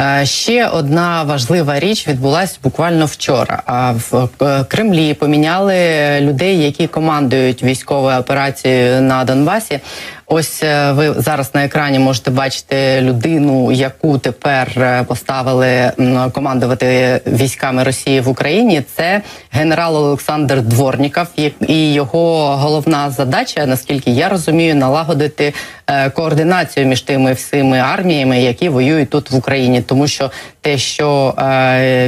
Е, ще одна важлива річ відбулася буквально вчора. А в е, Кремлі поміняли людей, які командують військовою операцією на Донбасі. Ось е, ви зараз на екрані можете бачити людину, яку тепер е, поставили командувати військами Росії в Україні. Це генерал Олександр Дворніков, і його головна задача, наскільки я розумію, налагодити е, координацію між тими всіми арміями, які воюють тут в Україні, тому що те, що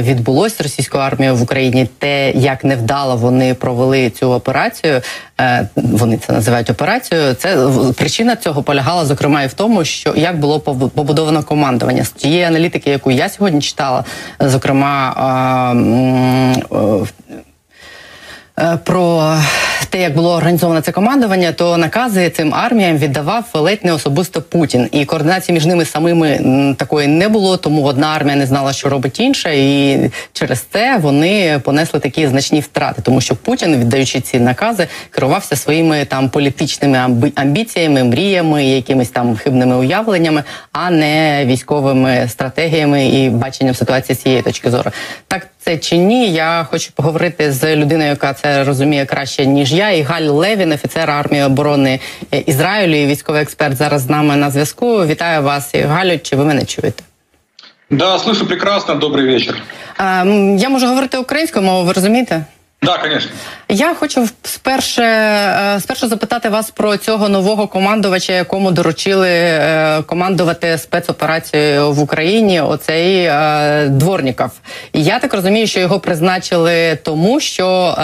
відбулося з російською армією в Україні, те як невдало вони провели цю операцію, вони це називають операцією. Це причина цього полягала зокрема і в тому, що як було побудовано командування з тієї аналітики, яку я сьогодні читала, зокрема. Е, про те, як було організовано це командування, то накази цим арміям віддавав ледь не особисто Путін, і координації між ними самими такої не було. Тому одна армія не знала, що робить інша, і через це вони понесли такі значні втрати, тому що Путін, віддаючи ці накази, керувався своїми там політичними амбіціями, мріями, якимись там хибними уявленнями, а не військовими стратегіями і баченням ситуації з цієї точки зору. Так це чи ні? Я хочу поговорити з людиною, яка це розуміє краще ніж я. І Галь Левін, офіцер армії оборони Ізраїлю, і військовий експерт зараз з нами на зв'язку. Вітаю вас, і Галю. Чи ви мене чуєте? Да, слышу прекрасно. Добрий вечір. Я можу говорити українською мовою, ви розумієте? Да, звісно. Я хочу спершу, е, спершу запитати вас про цього нового командувача, якому доручили е, командувати спецоперацією в Україні. Оцей е, Дворніков. Я так розумію, що його призначили тому, що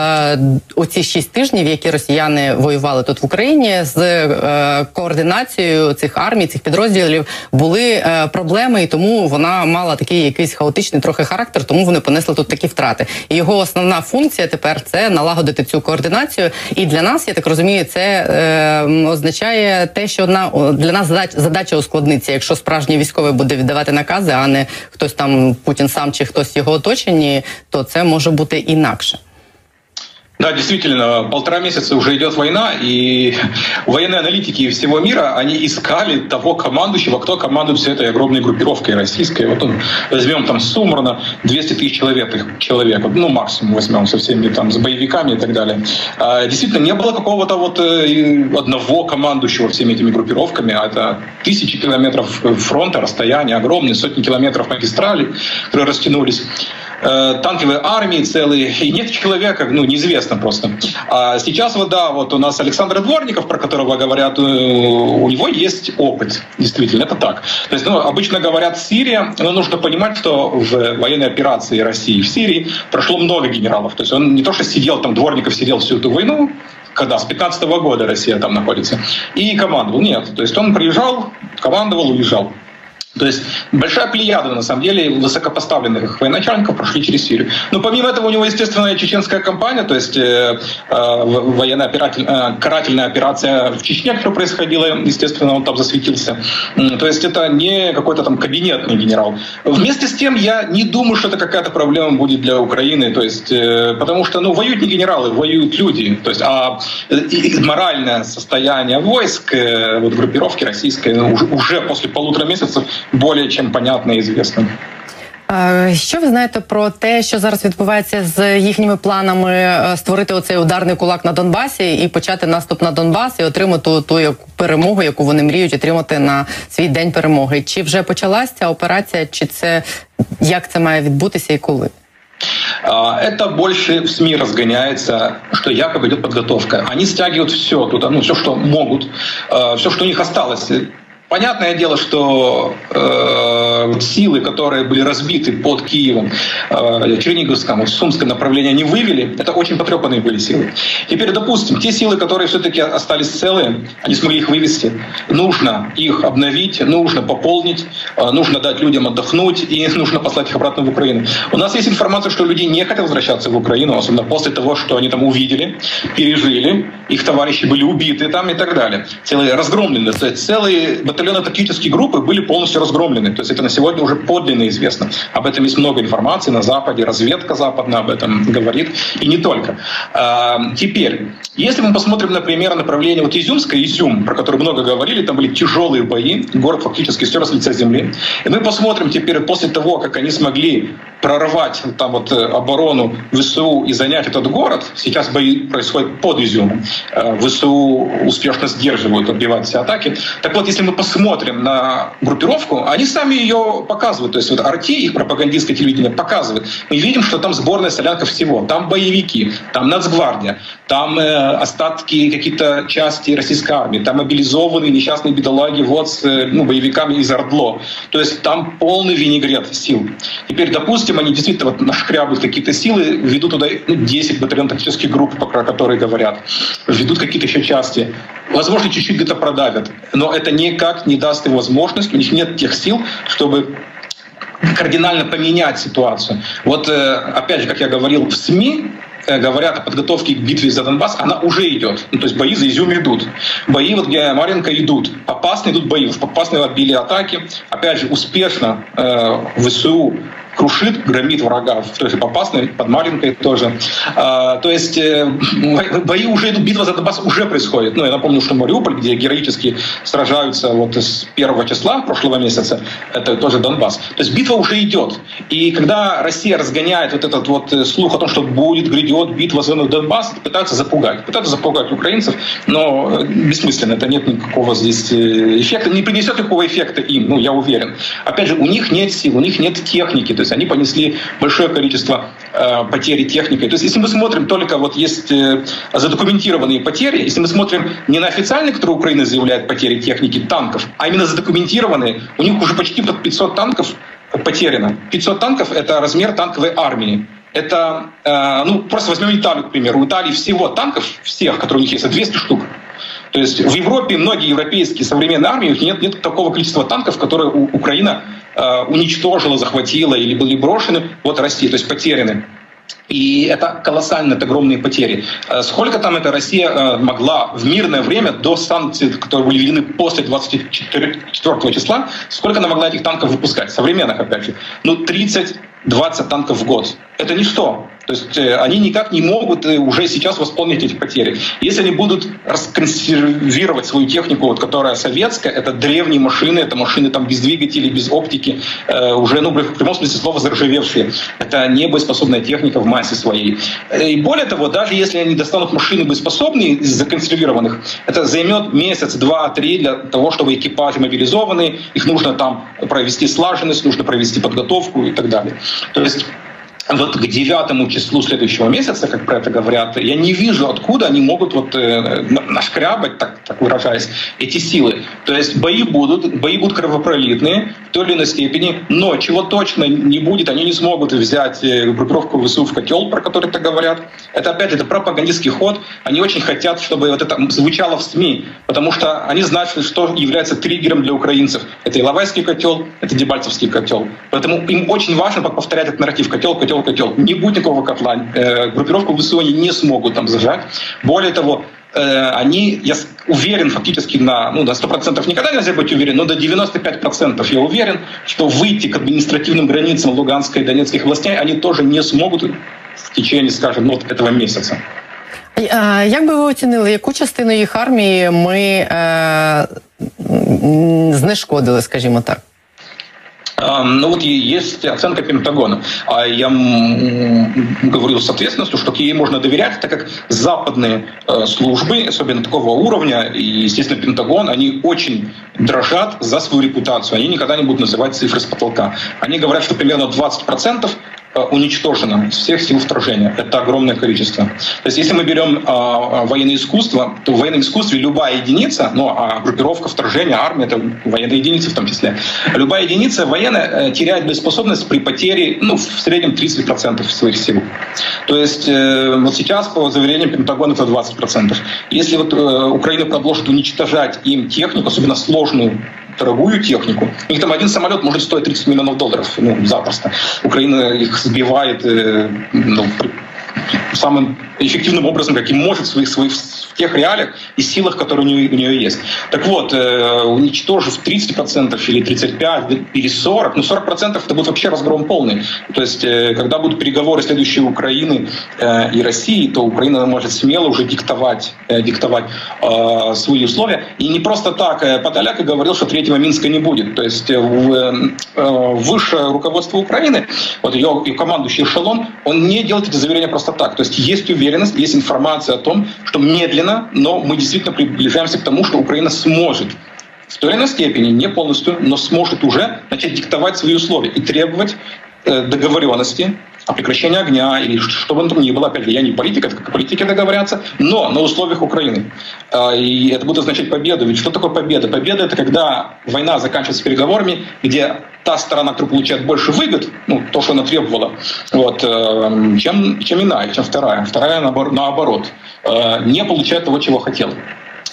оці шість тижнів, які росіяни воювали тут в Україні, з координацією цих армій, цих підрозділів були проблеми, і тому вона мала такий якийсь хаотичний трохи характер, тому вони понесли тут такі втрати. І його основна функція тепер тепер це налагодити цю координацію. І для нас, я так розумію, це е, означає те, що на для нас задача, задача ускладниться. Якщо справжній військовий буде віддавати накази, а не хтось там Путін сам чи хтось його оточенні, то це може бути інакше. Да, действительно, полтора месяца уже идет война, и военные аналитики всего мира, они искали того командующего, кто командует всей этой огромной группировкой российской. Вот он, возьмем там суммарно 200 тысяч человек, человек, ну максимум возьмем со всеми там, с боевиками и так далее. А, действительно, не было какого-то вот э, одного командующего всеми этими группировками, а это тысячи километров фронта, расстояния огромные, сотни километров магистрали, которые растянулись. Э, танковые армии целые, и нет человека, ну, неизвестно просто. А сейчас вот, да, вот у нас Александр Дворников, про которого говорят, э, у него есть опыт, действительно, это так. То есть, ну, обычно говорят Сирия, но нужно понимать, что в военной операции России в Сирии прошло много генералов. То есть он не то, что сидел там, Дворников сидел всю эту войну, когда с 15 -го года Россия там находится, и командовал. Нет, то есть он приезжал, командовал, уезжал. То есть большая плеяда, на самом деле, высокопоставленных военачальников прошли через Сирию. Но помимо этого у него, естественно, чеченская кампания, то есть э, э военная оператель, э, карательная операция в Чечне, которая происходила, естественно, он там засветился. То есть это не какой-то там кабинетный генерал. Вместе с тем, я не думаю, что это какая-то проблема будет для Украины, то есть, э, потому что, ну, воюют не генералы, воюют люди, то есть, а и моральное состояние войск, э, вот группировки российской, ну, уже, уже после полутора месяцев более чем понятно і звісно. Що ви знаєте про те, що зараз відбувається з їхніми планами е, створити оцей ударний кулак на Донбасі і почати наступ на Донбас і отримати ту, ту перемогу, яку вони мріють отримати на свій день перемоги? Чи вже почалася ця операція, чи це як це має відбутися і коли? Это больше в СМИ разгоняется, что якобы идет подготовка. Они стягивают все туда, ну все, что могут, все, что у них осталось Понятное дело, что э, силы, которые были разбиты под Киевом, э, Черниговском, Сумском направлении, они вывели, это очень потрепанные были силы. Теперь, допустим, те силы, которые все-таки остались целые, они смогли их вывести, нужно их обновить, нужно пополнить, э, нужно дать людям отдохнуть и нужно послать их обратно в Украину. У нас есть информация, что люди не хотят возвращаться в Украину, особенно после того, что они там увидели, пережили, их товарищи были убиты там и так далее. Целые разгромлены, целые батальоны батальоно-тактические группы были полностью разгромлены. То есть это на сегодня уже подлинно известно. Об этом есть много информации на Западе, разведка западная об этом говорит, и не только. А, теперь, если мы посмотрим, например, направление вот Изюмское, Изюм, про который много говорили, там были тяжелые бои, город фактически стер с лица земли. И мы посмотрим теперь, после того, как они смогли прорвать там вот э, оборону ВСУ и занять этот город, сейчас бои происходят под Изюмом, э, ВСУ успешно сдерживают, отбивают все атаки. Так вот, если мы посмотрим на группировку, они сами ее показывают, то есть вот Арти, их пропагандистское телевидение показывает. Мы видим, что там сборная солянка всего, там боевики, там Нацгвардия, там э, остатки какие-то части российской армии, там мобилизованные несчастные бедолаги вот с э, ну, боевиками из Ордло. То есть там полный винегрет сил. Теперь, допустим, они действительно вот нашкрябают какие-то силы, ведут туда ну, 10 батальон тактических групп, про которые говорят, ведут какие-то еще части. Возможно, чуть-чуть где-то продавят, но это никак не даст им возможность, у них нет тех сил, чтобы кардинально поменять ситуацию. Вот э, опять же, как я говорил, в СМИ Э, говорят о подготовке к битве за Донбасс, она уже идет. Ну, то есть бои за Изюм идут. Бои, вот где Маренко, идут. Опасные идут бои. В опасные отбили атаки. Опять же, успешно э, ВСУ крушит, громит врага в той же Попасной, под Маринкой тоже. А, то есть э, бои уже идут, битва за Донбасс уже происходит. Ну, я напомню, что Мариуполь, где героически сражаются вот с первого числа прошлого месяца, это тоже Донбасс. То есть битва уже идет. И когда Россия разгоняет вот этот вот э, слух о том, что будет, грядет битва за Донбасс, пытаются запугать. Пытаются запугать украинцев, но э, бессмысленно. Это нет никакого здесь эффекта. Не принесет никакого эффекта им, ну, я уверен. Опять же, у них нет сил, у них нет техники. То есть они понесли большое количество э, потерь техникой. То есть если мы смотрим только, вот есть э, задокументированные потери, если мы смотрим не на официальные, которые Украина заявляет потери техники, танков, а именно задокументированные, у них уже почти под 500 танков потеряно. 500 танков — это размер танковой армии. Это, э, ну, просто возьмем Италию, к примеру. У Италии всего танков, всех, которые у них есть, 200 штук. То есть в Европе многие европейские современные армии, у них нет, нет такого количества танков, которые Украина Э, уничтожила, захватила или были брошены от России, то есть потеряны. И это колоссальные, это огромные потери. Э, сколько там эта Россия э, могла в мирное время до санкций, которые были введены после 24 числа, сколько она могла этих танков выпускать? Современных, опять же. Ну, 30 20 танков в год. Это ничто. То есть э, они никак не могут э, уже сейчас восполнить эти потери. Если они будут расконсервировать свою технику, вот, которая советская, это древние машины, это машины там без двигателей, без оптики, э, уже ну, в прямом смысле слова заржавевшие. Это не боеспособная техника в массе своей. Э, и более того, даже если они достанут машины боеспособные из законсервированных, это займет месяц, два, три для того, чтобы экипажи мобилизованы, их нужно там провести слаженность, нужно провести подготовку и так далее. То есть вот к девятому числу следующего месяца, как про это говорят, я не вижу, откуда они могут вот э, нашкрябать, так, так выражаясь, эти силы. То есть бои будут, бои будут кровопролитные в той или иной степени, но чего точно не будет, они не смогут взять э, группировку ВСУ в котел, про который так говорят. Это опять это пропагандистский ход. Они очень хотят, чтобы вот это звучало в СМИ, потому что они знают, что является триггером для украинцев. Это Иловайский котел, это Дебальцевский котел. Поэтому им очень важно повторять этот нарратив котел, котел котел, котел. Не будет никакого котла. Э, группировку ВСУ они не смогут там зажать. Более того, э, они, я уверен фактически на, ну, на 100% никогда нельзя быть уверен, но до 95% я уверен, что выйти к административным границам Луганской и Донецких областей они тоже не смогут в течение, скажем, вот этого месяца. Як би ви оцінили, яку частину їх армії ми е, знешкодили, скажімо так? Ну вот есть оценка Пентагона. А я говорил с ответственностью, что ей можно доверять, так как западные э, службы, особенно такого уровня, и, естественно, Пентагон, они очень дрожат за свою репутацию. Они никогда не будут называть цифры с потолка. Они говорят, что примерно 20% Э, уничтожено из всех сил вторжения. Это огромное количество. То есть если мы берем э, военное искусство, то в военном искусстве любая единица, ну а группировка вторжения, армия — это военные единицы в том числе, любая единица военная э, теряет боеспособность при потере ну, в среднем 30% своих сил. То есть э, вот сейчас, по заверениям Пентагона, это 20%. Если вот э, Украина продолжит уничтожать им технику, особенно сложную дорогую технику. У них там один самолет может стоить 30 миллионов долларов, ну, запросто. Украина их сбивает э, ну, самым эффективным образом, каким может в своих, своих тех реалиях и силах, которые у нее, у нее есть. Так вот, э, уничтожив 30% или 35% или 40%, ну 40% это будет вообще разгром полный. То есть, э, когда будут переговоры следующие Украины э, и России, то Украина может смело уже диктовать, э, диктовать э, свои условия. И не просто так. Э, Подоляк говорил, что третьего Минска не будет. То есть, э, в, э, высшее руководство Украины, вот ее, ее командующий эшелон, он не делает эти заверения просто так. То есть, есть уверенность, есть информация о том, что медленно, но мы действительно приближаемся к тому, что Украина сможет в той или иной степени, не полностью, но сможет уже начать диктовать свои условия и требовать э, договоренности о прекращении огня или что бы там ни было. Опять же, я не политик, это как политики договорятся, но на условиях Украины. А, и это будет означать победу. Ведь что такое победа? Победа — это когда война заканчивается переговорами, где та сторона, которая получает больше выгод, ну, то, что она требовала, вот, э, чем, чем иная, чем вторая. Вторая, наоборот, э, не получает того, чего хотела.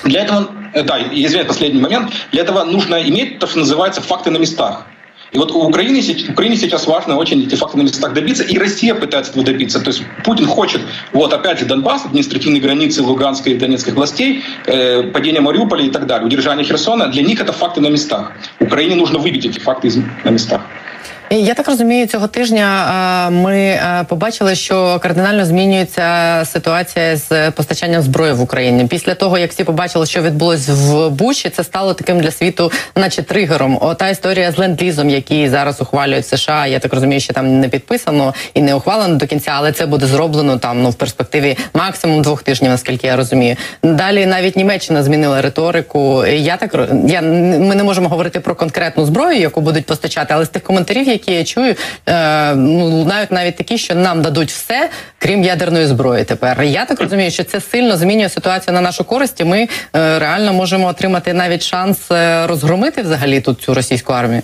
Для этого, э, да, извините, последний момент, для этого нужно иметь то, что называется факты на местах. И вот у Украины, Украине сейчас важно очень эти факты на местах добиться, и Россия пытается этого добиться. То есть Путин хочет, вот опять же, Донбасс, административные границы Луганской и Донецких властей, э, падение Мариуполя и так далее, удержание Херсона, для них это факты на местах. Украине нужно выбить эти факты на местах. Я так розумію, цього тижня ми побачили, що кардинально змінюється ситуація з постачанням зброї в Україні. Після того, як всі побачили, що відбулось в Бучі, це стало таким для світу, наче тригером. Ота історія з ленд-лізом, який зараз ухвалюють США. Я так розумію, що там не підписано і не ухвалено до кінця, але це буде зроблено там ну в перспективі максимум двох тижнів, наскільки я розумію. Далі навіть Німеччина змінила риторику. Я так я ми не можемо говорити про конкретну зброю, яку будуть постачати, але з тих коментарів, які які я чую, е, ну лунають навіть такі, що нам дадуть все, крім ядерної зброї. Тепер я так розумію, що це сильно змінює ситуацію на нашу користь. і Ми е, реально можемо отримати навіть шанс е, розгромити взагалі тут цю російську армію.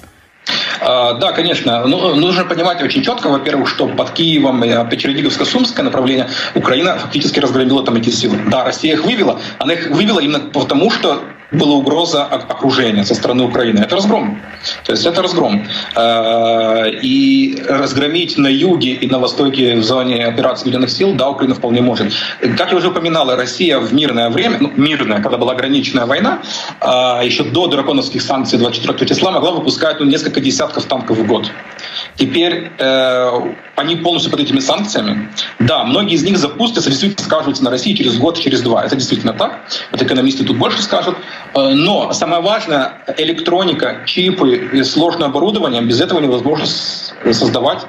Да, конечно. Ну, нужно понимать очень четко, во-первых, что под Киевом и Печерниговско-Сумское направление Украина фактически разгромила там эти силы. Да, Россия их вывела. Она их вывела именно потому, что была угроза окружения со стороны Украины. Это разгром. То есть это разгром. Э, и разгромить на юге и на востоке в зоне операции Объединенных сил, да, Украина вполне может. Как я уже упоминала, Россия в мирное время, ну, мирное, когда была ограниченная война, э, еще до драконовских санкций 24 числа могла выпускать ну, несколько десятков танков в год. Теперь э, они полностью под этими санкциями. Да, многие из них запустятся, действительно скажутся на России через год, через два. Это действительно так. Вот экономисты тут больше скажут. Э, но самое важное — электроника, чипы и сложное оборудование. Без этого невозможно создавать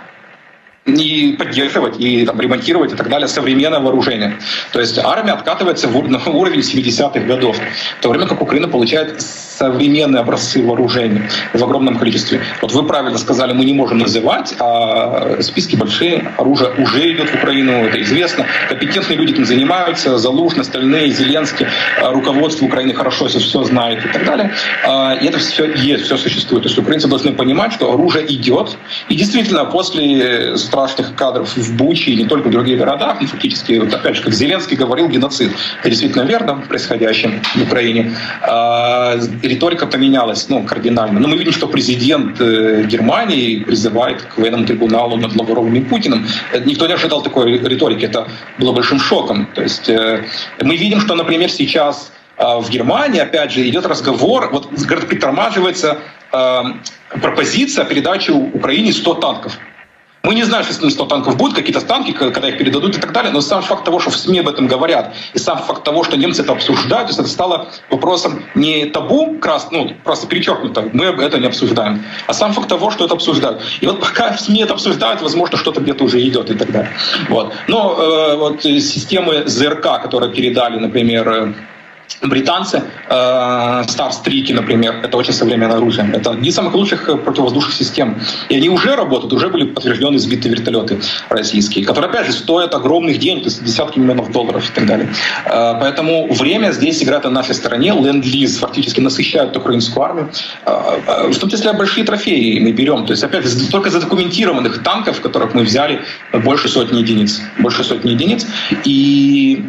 и поддерживать, и там, ремонтировать и так далее современное вооружение. То есть армия откатывается в, на уровень 70-х годов, в то время как Украина получает современные образцы вооружений в огромном количестве. Вот вы правильно сказали, мы не можем называть, а списки большие, оружие уже идет в Украину, это известно. Компетентные люди этим занимаются, Залужный, остальные, Зеленский, а руководство Украины хорошо все, знает и так далее. А, и это все есть, все существует. То есть украинцы должны понимать, что оружие идет. И действительно, после страшных кадров в Буче и не только в других городах, и фактически, вот опять же, как Зеленский говорил, геноцид. Это действительно верно, происходящем в Украине а, риторика поменялась ну, кардинально. Но мы видим, что президент э, Германии призывает к военному трибуналу над Лавровым и Путиным. Э, никто не ожидал такой риторики, это было большим шоком. То есть э, мы видим, что, например, сейчас в Германии, опять же, идет разговор, вот притормаживается пропозиция передачи Украине 100 танков. Мы не знаем, что 100 танков будет, какие-то танки, когда их передадут и так далее, но сам факт того, что в СМИ об этом говорят, и сам факт того, что немцы это обсуждают, то есть это стало вопросом не табу, крас, ну, просто перечеркнуто, мы это не обсуждаем, а сам факт того, что это обсуждают. И вот пока в СМИ это обсуждают, возможно, что-то где-то уже идет и так далее. Вот. Но э, вот системы ЗРК, которые передали, например, э, британцы, э, Старстрики, например, это очень современное оружие. Это одни из самых лучших э, противовоздушных систем. И они уже работают, уже были подтверждены сбитые вертолеты российские, которые, опять же, стоят огромных денег, то есть десятки миллионов долларов и так далее. Э, поэтому время здесь играет на нашей стороне. Ленд-лиз фактически насыщает украинскую армию. В том числе большие трофеи мы берем. То есть, опять же, только задокументированных танков, которых мы взяли больше сотни единиц. Больше сотни единиц. И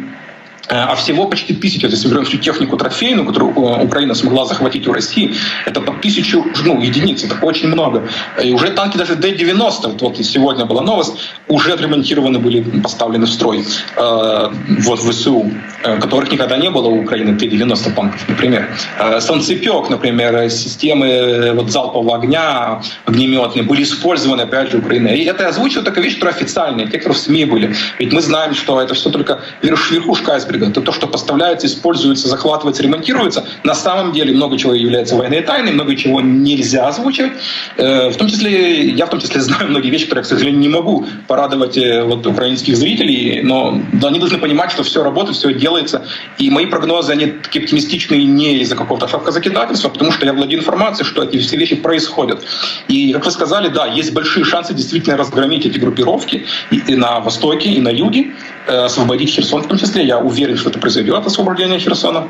а всего почти тысяча, если берем всю технику трофейную, которую Украина смогла захватить у России, это по тысячу ну, единиц, это очень много. И уже танки даже Д-90, вот сегодня была новость, уже отремонтированы были, поставлены в строй э, вот в ВСУ, э, которых никогда не было у Украины, Т-90 танков, например. Э, Солнцепек, например, системы э, вот, залпового огня, огнеметные, были использованы, опять же, Украиной. И это озвучивает такая вещь, которая официальная, те, кто в СМИ были. Ведь мы знаем, что это все только верхушка айсберга. Это то, что поставляется, используется, захватывается, ремонтируется. На самом деле много чего является военной тайной, много чего нельзя озвучивать. Э, в том числе, я в том числе знаю многие вещи, которые, к сожалению, не могу порадовать э, вот, украинских зрителей, но они должны понимать, что все работает, все делается. И мои прогнозы, они такие оптимистичные не из-за какого-то шапкозакидательства, потому что я владею информацией, что эти все вещи происходят. И, как вы сказали, да, есть большие шансы действительно разгромить эти группировки и, и на Востоке, и на Юге, э, освободить Херсон в том числе. Я уверен, что это произойдет, освобождение Херсона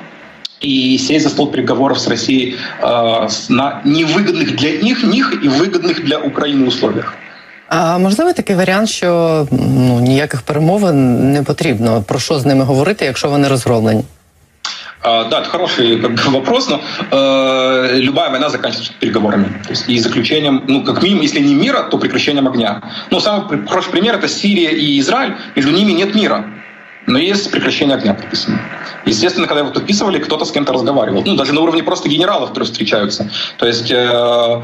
и сесть за стол переговоров с Россией э, на невыгодных для них, них и выгодных для Украины условиях. А можливо такий варіант, що ну ніяких перемовин не потрібно. Про що з ними говорити, якщо вони розгромлені? А, да, это хороший как бы, вопрос, но э, любая война заканчивается переговорами. То есть и заключением, ну, как минимум, если не мира, то прекращением огня. Ну, самый хороший пример — это Сирия и Израиль. Между ними нет мира. Но есть прекращение огня подписано. Естественно, когда его подписывали, кто-то с кем-то разговаривал. Ну, даже на уровне просто генералов, которые встречаются. То есть... Э,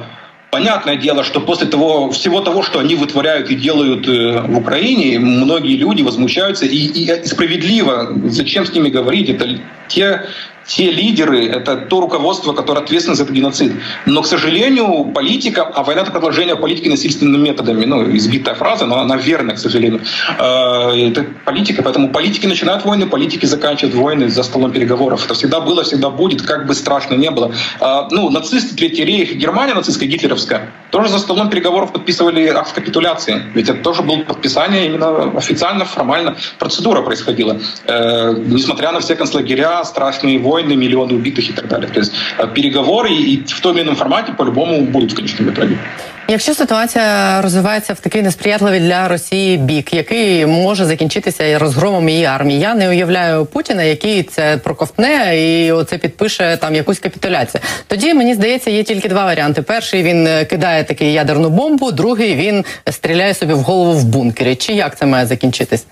Понятное дело, что после того, всего того, что они вытворяют и делают э, в Украине, многие люди возмущаются и, и справедливо. Зачем с ними говорить? Это те те лидеры, это то руководство, которое ответственно за этот геноцид. Но, к сожалению, политика, а война — это продолжение политики насильственными методами. Ну, избитая фраза, но она верна, к сожалению. Э, это политика, поэтому политики начинают войны, политики заканчивают войны за столом переговоров. Это всегда было, всегда будет, как бы страшно не было. Э, ну, нацисты, Третий рейх, Германия нацистская, гитлеровская, тоже за столом переговоров подписывали акт капитуляции. Ведь это тоже было подписание именно официально, формально. Процедура происходила. Э, несмотря на все концлагеря, страшные войны, войны, миллионы убитых и так далее. То есть э, переговоры и в том или ином формате по-любому будуть в конечному итоге. Якщо ситуація розвивається в такий несприятливий для Росії бік, який може закінчитися розгромом її армії, я не уявляю Путіна, який це проковтне і оце підпише там якусь капітуляцію. Тоді мені здається, є тільки два варіанти: перший він е, кидає такий ядерну бомбу, другий він стріляє собі в голову в бункері. Чи як це має закінчитись?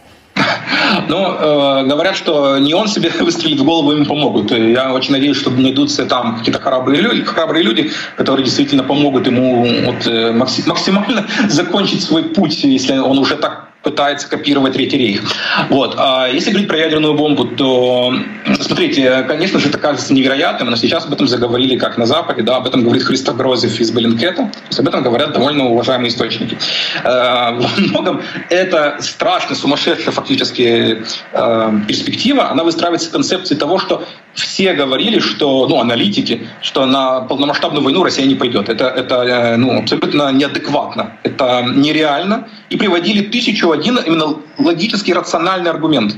Ну, э, говорят, что не он себе выстрелит в голову, ему помогут. Я очень надеюсь, что найдутся там какие-то храбрые люди, храбрые люди, которые действительно помогут ему вот, э, максимально закончить свой путь, если он уже так пытается копировать Третий рейх. Вот. А если говорить про ядерную бомбу, то, смотрите, конечно же, это кажется невероятным, но сейчас об этом заговорили как на Западе, да, об этом говорит Христо Грозев из Беллинкета, то есть об этом говорят довольно уважаемые источники. Э, во многом это страшно сумасшедшая фактически э, перспектива, она выстраивается в концепции того, что все говорили, что, ну, аналитики, что на полномасштабную войну Россия не пойдет. Это, это э, ну, абсолютно неадекватно, это нереально. И приводили тысячу один именно логический, рациональный аргумент.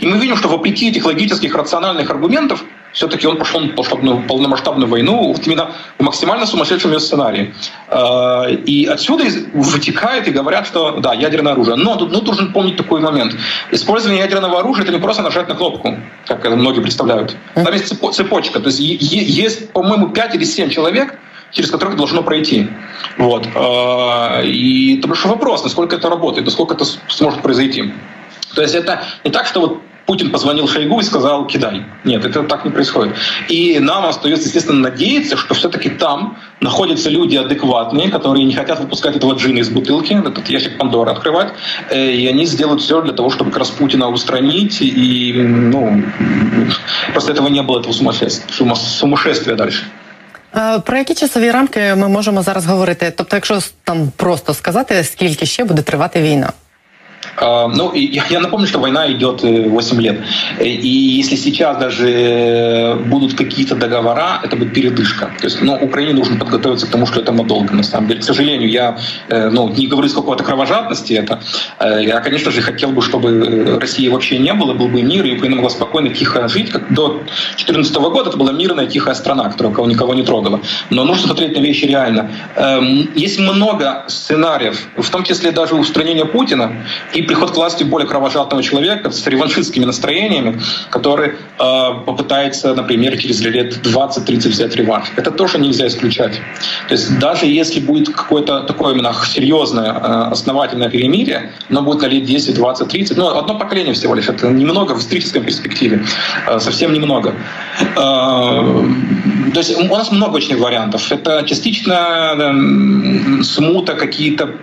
И мы видим, что вопреки этих логических, рациональных аргументов, все-таки он пошел на полномасштабную войну вот именно в максимально сумасшедшем ее сценарии. А, и отсюда вытекает и говорят, что да, ядерное оружие. Но тут ну, нужно помнить такой момент. Использование ядерного оружия — это не просто нажать на кнопку, как многие представляют. Там есть цепочка. То есть есть, по-моему, 5 или 7 человек, через которых должно пройти. Вот. А, и это большой вопрос, насколько это работает, насколько это сможет произойти. То есть это не так, что вот Путин позвонил Шойгу и сказал «кидай». Нет, это так не происходит. И нам остается, естественно, надеяться, что все-таки там находятся люди адекватные, которые не хотят выпускать этого джина из бутылки, этот ящик Пандоры открывать, э, и они сделают все для того, чтобы как раз Путина устранить, и ну, просто этого не было, этого сумасшествия, сумасшествия дальше. Про які часові рамки ми можемо зараз говорити? Тобто, якщо там просто сказати, скільки ще буде тривати війна? А, ну, я напомню, что война идет 8 э, лет. И если сейчас даже э, будут какие-то договора, это будет передышка. То есть, ну, Украине нужно подготовиться к тому, что это надолго, на самом деле. К сожалению, я э, ну, не говорю с какой-то кровожадности это. Я, конечно же, хотел бы, чтобы России вообще не было, был бы мир, и Украина могла спокойно, тихо жить. Как до 2014 года это была мирная, тихая страна, которая никого не трогала. Но нужно смотреть на вещи реально. Эм, есть много сценариев, в том числе даже устранения Путина, и и приход к власти более кровожадного человека с реваншистскими настроениями, который э, попытается, например, через лет 20-30 взять реванш. Это тоже нельзя исключать. То есть даже если будет какое-то такое именно серьезное, э, основательное перемирие, оно будет на лет 10, 20, 30, ну, одно поколение всего лишь, это немного в исторической перспективе, э, совсем немного. Э, то есть у нас много очень вариантов. Это частично э, смута, какие-то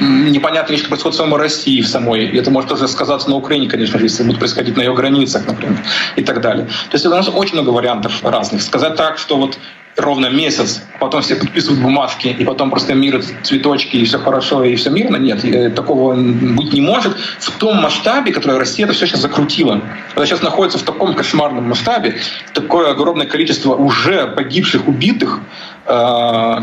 непонятные вещи, происходят в самой России, в самой. И это может тоже сказаться на Украине, конечно же, если будут происходить на ее границах, например, и так далее. То есть у нас очень много вариантов разных. Сказать так, что вот ровно месяц, потом все подписывают бумажки, и потом просто мир цветочки, и все хорошо, и все мирно. Нет, такого быть не может. В том масштабе, который Россия это все сейчас закрутила. Она сейчас находится в таком кошмарном масштабе, такое огромное количество уже погибших, убитых, э,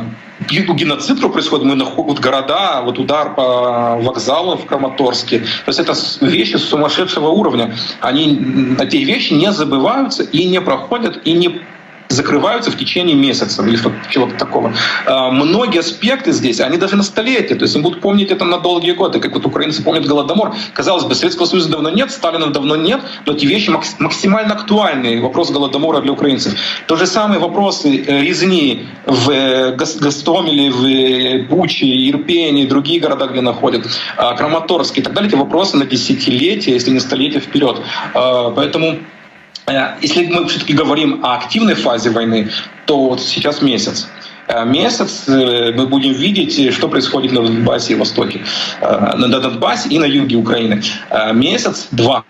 геноцид происходит, мы находим вот города, вот удар по вокзалу в Краматорске. То есть это вещи сумасшедшего уровня. Они, эти вещи не забываются и не проходят, и не закрываются в течение месяца или чего-то такого. А, многие аспекты здесь, они даже на столетие, то есть они будут помнить это на долгие годы, как вот украинцы помнят Голодомор. Казалось бы, Советского Союза давно нет, Сталина давно нет, но эти вещи максимально актуальны. Вопрос Голодомора для украинцев. То же самое вопросы э, резни в э, Гастомеле, в э, Буче, Ирпене и другие города, где находят, а, Краматорск и так далее, эти вопросы на десятилетия, если не столетия вперед. А, поэтому Э, если мы все-таки говорим о активной фазе войны, то вот сейчас месяц. Э, месяц э, мы будем видеть, что происходит на Донбассе и Востоке, на Донбассе и на юге Украины. Месяц-два.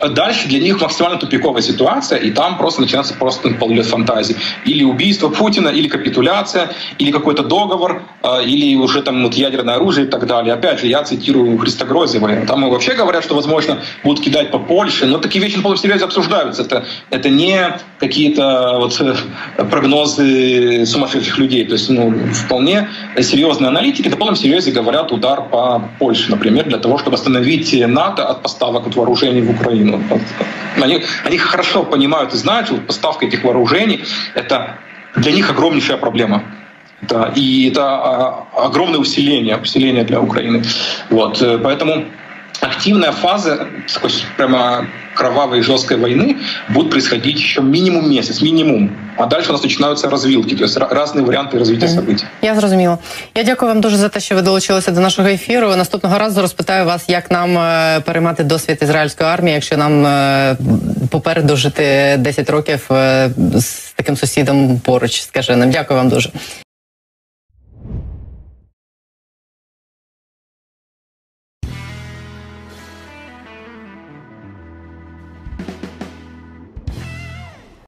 Дальше для них максимально тупиковая ситуация, и там просто начинается просто полет фантазии. Или убийство Путина, или капитуляция, или какой-то договор, или уже там вот ядерное оружие и так далее. Опять же, я цитирую Христа Грозева. Там вообще говорят, что, возможно, будут кидать по Польше, но такие вещи на полном серьезе обсуждаются. Это, это не какие-то вот прогнозы сумасшедших людей. То есть, ну, вполне серьезные аналитики на полном серьезе говорят удар по Польше, например, для того, чтобы остановить НАТО от поставок вооружений в Украину. Они, они хорошо понимают и знают, что поставка этих вооружений — это для них огромнейшая проблема. Да, и это а, огромное усиление, усиление для Украины. Вот, э, поэтому активная фаза такой прямо кровавой жесткой войны будет происходить еще минимум месяц, минимум. А дальше у нас починаються розвілки, тобто різні варіанти розвиття событий. Я зрозуміла. Я дякую вам дуже за те, що ви долучилися до нашого ефіру. Наступного разу розпитаю вас, як нам е, переймати досвід ізраїльської армії, якщо нам е, попереду жити 10 років е, з таким сусідом поруч. Скажи нам. Дякую вам дуже.